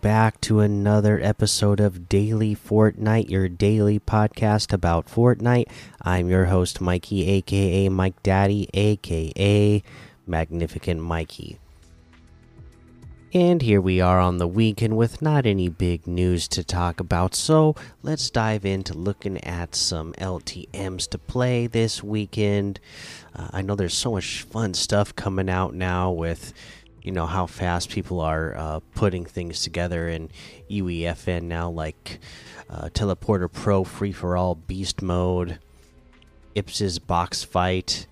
back to another episode of Daily Fortnite, your daily podcast about Fortnite. I'm your host, Mikey, aka Mike Daddy, aka Magnificent Mikey. And here we are on the weekend with not any big news to talk about, so let's dive into looking at some LTMs to play this weekend. Uh, I know there's so much fun stuff coming out now with you know how fast people are uh, putting things together in UEFN now, like uh, Teleporter Pro Free for All Beast Mode, Ips's Box Fight,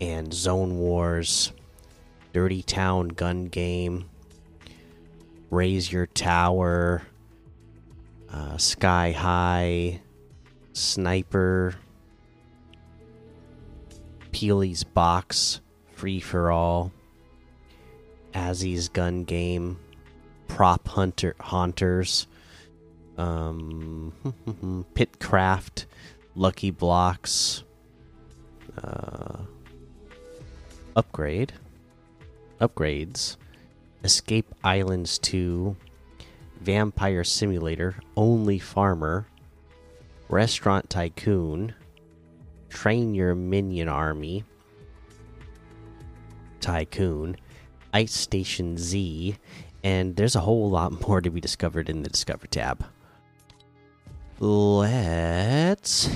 and Zone Wars, Dirty Town Gun Game, Raise Your Tower, uh, Sky High, Sniper, Peely's Box Free for All. Azzy's gun game, prop hunter haunters, um, pitcraft, lucky blocks, uh, upgrade, upgrades, escape islands 2, vampire simulator, only farmer, restaurant tycoon, train your minion army, tycoon Ice Station Z, and there's a whole lot more to be discovered in the Discover tab. Let's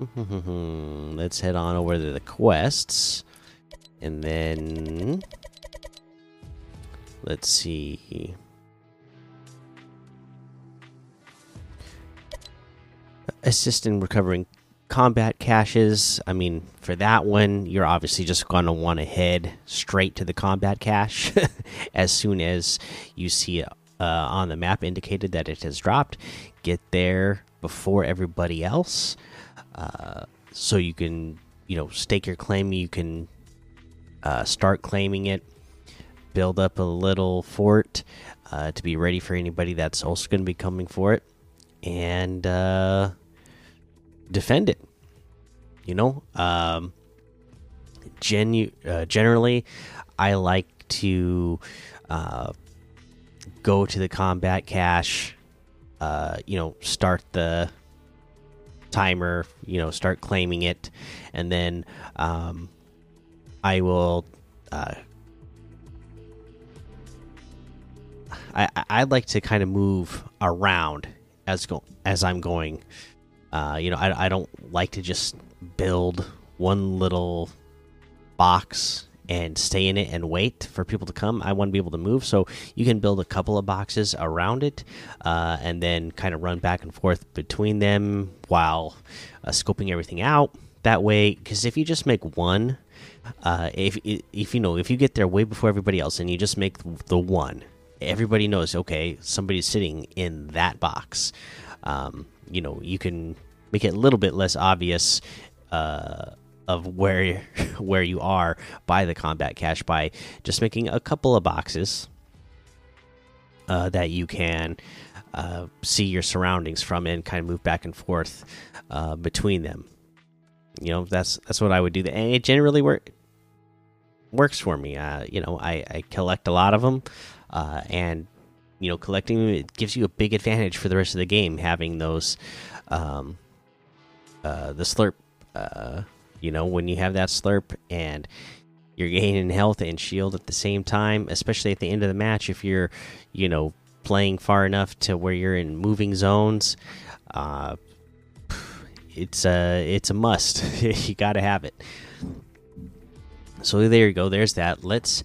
let's head on over to the quests, and then let's see. Assist in recovering combat caches. I mean, for that one, you're obviously just going to want to head straight to the combat cache as soon as you see it uh, on the map indicated that it has dropped. Get there before everybody else, uh, so you can, you know, stake your claim. You can uh, start claiming it. Build up a little fort uh, to be ready for anybody that's also going to be coming for it, and uh, defend it. You know, um, genu uh, generally, I like to uh, go to the combat cache. Uh, you know, start the timer. You know, start claiming it, and then um, I will. Uh, I I like to kind of move around as go as I'm going uh, you know, I, I don't like to just build one little box and stay in it and wait for people to come. I want to be able to move, so you can build a couple of boxes around it, uh, and then kind of run back and forth between them while uh, scoping everything out. That way, because if you just make one, uh, if if you know if you get there way before everybody else and you just make the one, everybody knows okay, somebody's sitting in that box. Um, you know you can make it a little bit less obvious uh, of where where you are by the combat cache by just making a couple of boxes uh, that you can uh, see your surroundings from and kind of move back and forth uh, between them. You know that's that's what I would do, and it generally work works for me. Uh, you know, I, I collect a lot of them, uh, and you know collecting them it gives you a big advantage for the rest of the game having those um uh the slurp uh you know when you have that slurp and you're gaining health and shield at the same time especially at the end of the match if you're you know playing far enough to where you're in moving zones uh it's a it's a must. You got to have it. So there you go. There's that. Let's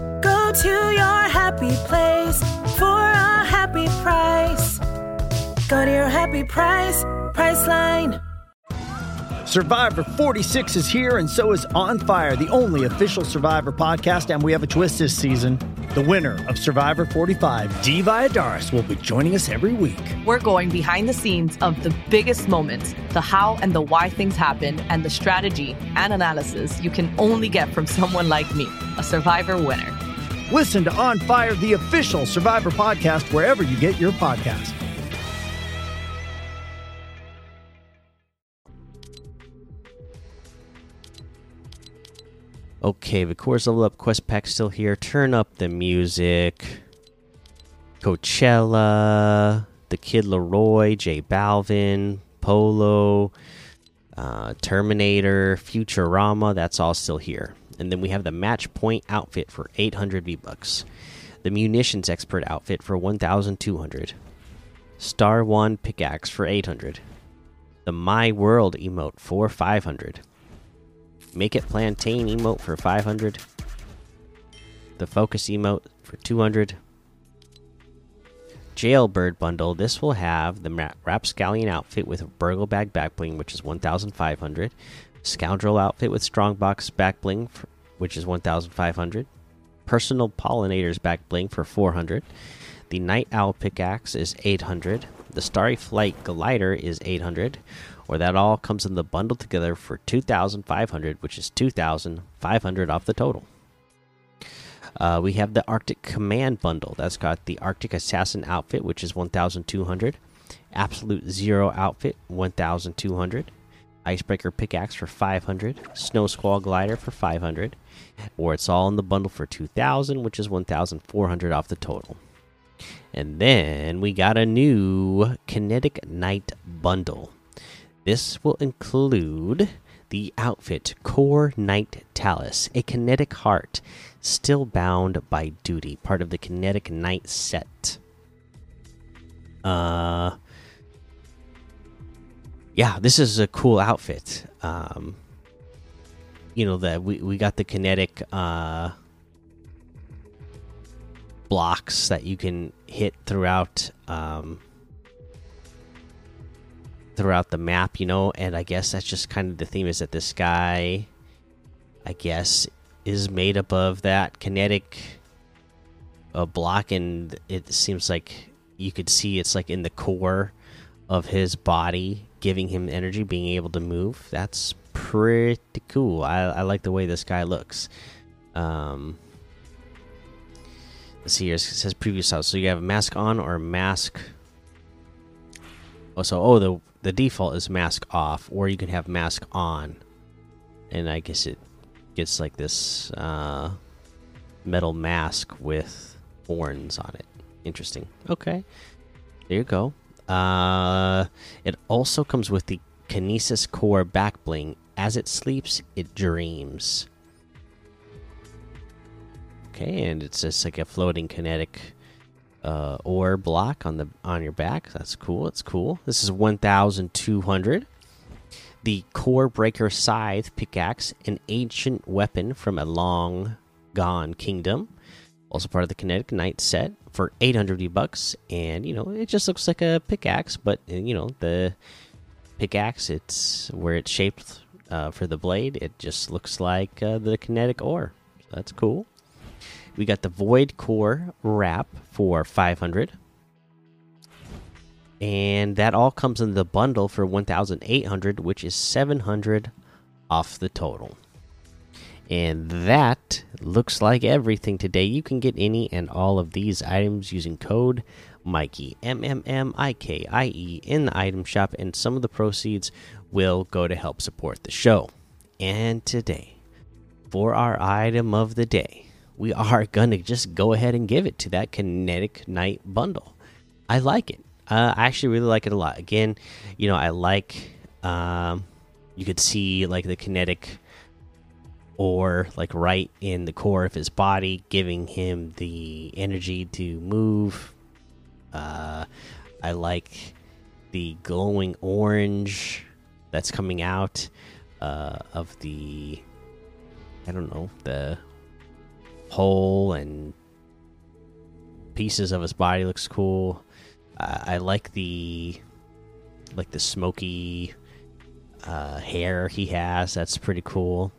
Go to your happy place for a happy price. Go to your happy price, Priceline. Survivor 46 is here, and so is On Fire, the only official Survivor podcast. And we have a twist this season. The winner of Survivor 45, Dee Valladares, will be joining us every week. We're going behind the scenes of the biggest moments, the how and the why things happen, and the strategy and analysis you can only get from someone like me, a Survivor winner. Listen to On Fire, the official Survivor podcast, wherever you get your podcast. Okay, the course level up quest pack still here. Turn up the music. Coachella, the Kid LAROI, J Balvin, Polo, uh, Terminator, Futurama. That's all still here. And then we have the match point outfit for 800 V bucks. The munitions expert outfit for 1,200. Star One pickaxe for 800. The My World emote for 500. Make it plantain emote for 500. The focus emote for 200. Jailbird bundle. This will have the Rapscallion outfit with Burgle Bag back bling, which is 1,500. Scoundrel outfit with Strongbox back bling, which is 1,500. Personal Pollinators back bling for 400. The Night Owl pickaxe is 800. The Starry Flight glider is 800 or that all comes in the bundle together for 2500 which is 2500 off the total uh, we have the arctic command bundle. That's got the arctic assassin outfit which is 1200 absolute zero outfit 1200 icebreaker pickaxe for 500 snow squall glider for 500 or it's all in the bundle for 2000 which is 1400 off the total. And then we got a new kinetic knight bundle. This will include the outfit Core Knight Talus, a kinetic heart, still bound by duty, part of the Kinetic Knight set. Uh, yeah, this is a cool outfit. Um, you know that we we got the kinetic uh blocks that you can hit throughout um throughout the map, you know, and I guess that's just kind of the theme is that this guy, I guess, is made up of that kinetic uh, block, and it seems like you could see it's like in the core of his body, giving him energy, being able to move. That's pretty cool. I, I like the way this guy looks. Um, let's see here. It says previous house. So you have a mask on or a mask. Oh, so oh the the default is mask off, or you can have mask on, and I guess it gets like this uh, metal mask with horns on it. Interesting. Okay, there you go. Uh, it also comes with the Kinesis Core back bling. As it sleeps, it dreams. Okay, and it's just like a floating kinetic uh, ore block on the on your back. That's cool. It's cool. This is one thousand two hundred. The Core Breaker Scythe pickaxe, an ancient weapon from a long gone kingdom, also part of the Kinetic Knight set for eight hundred bucks. And you know, it just looks like a pickaxe, but you know the pickaxe, it's where it's shaped uh, for the blade. It just looks like uh, the kinetic ore. That's cool. We got the Void Core wrap for 500. And that all comes in the bundle for 1,800, which is 700 off the total. And that looks like everything today. You can get any and all of these items using code Mikey M M M I K I E in the item shop, and some of the proceeds will go to help support the show. And today, for our item of the day, we are gonna just go ahead and give it to that kinetic knight bundle. I like it. Uh, i actually really like it a lot. Again you know i like um, you could see like the kinetic ore like right in the core of his body giving him the energy to move. Uh, i like the glowing orange that's coming out uh, of the i don't know the hole and pieces of his body looks cool. Uh, I like the like the smoky uh, hair he has. That's pretty cool.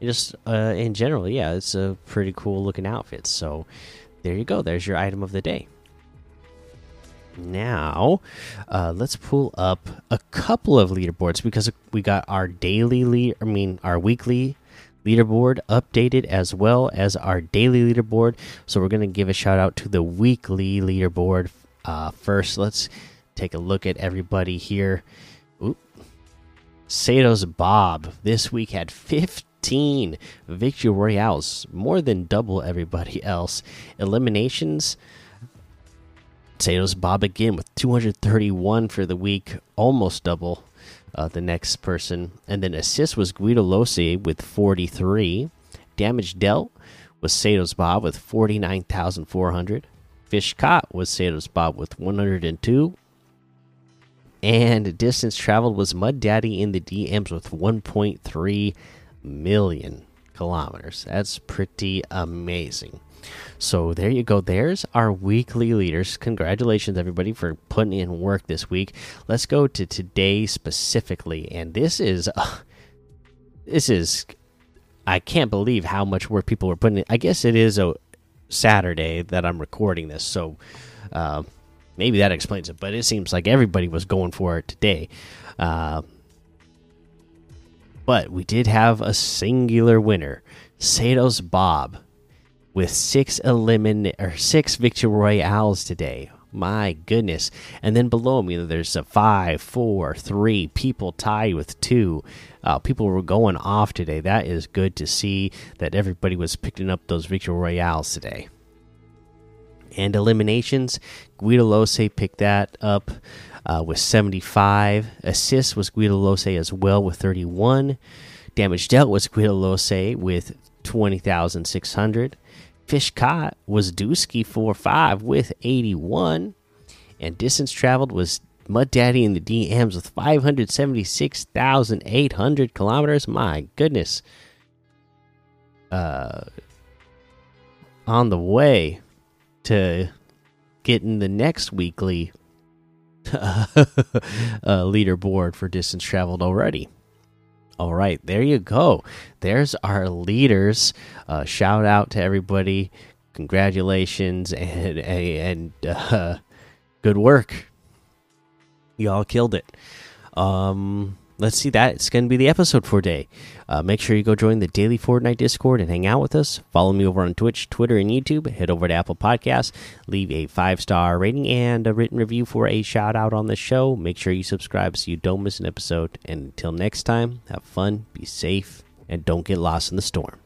Just uh, in general, yeah, it's a pretty cool looking outfit. So there you go. There's your item of the day. Now, uh, let's pull up a couple of leaderboards because we got our daily lead. I mean, our weekly leaderboard updated as well as our daily leaderboard. So we're going to give a shout out to the weekly leaderboard uh, first. Let's take a look at everybody here. Oop. Sato's Bob this week had 15 victory royales, more than double everybody else. Eliminations. Sato's Bob again with 231 for the week, almost double uh, the next person. And then assist was Guido Lose with 43. Damage dealt was Sato's Bob with 49,400. Fish caught was Sato's Bob with 102. And distance traveled was Mud Daddy in the DMs with 1.3 million kilometers. That's pretty amazing. So there you go. There's our weekly leaders. Congratulations, everybody, for putting in work this week. Let's go to today specifically, and this is uh, this is I can't believe how much work people were putting. in. I guess it is a Saturday that I'm recording this, so uh, maybe that explains it. But it seems like everybody was going for it today. Uh, but we did have a singular winner, Sato's Bob with six elimin or six victory royales today. My goodness! And then below me, there's a five, four, three people tied with two. Uh, people were going off today. That is good to see that everybody was picking up those victory royales today. And eliminations, Guido Lose picked that up uh, with 75. Assists was Guido Lose as well with 31. Damage dealt was Guido Lose with 20,600. Fish caught was Dusky 4 5 with 81. And distance traveled was Mud Daddy in the DMs with 576,800 kilometers. My goodness. Uh, on the way to getting the next weekly uh, leaderboard for distance traveled already. All right, there you go. There's our leaders. Uh, shout out to everybody. Congratulations and and uh, good work. Y'all killed it. Um, let's see that it's going to be the episode for today. Uh, make sure you go join the daily Fortnite Discord and hang out with us. Follow me over on Twitch, Twitter, and YouTube. Head over to Apple Podcasts, leave a five star rating and a written review for a shout out on the show. Make sure you subscribe so you don't miss an episode. And until next time, have fun, be safe, and don't get lost in the storm.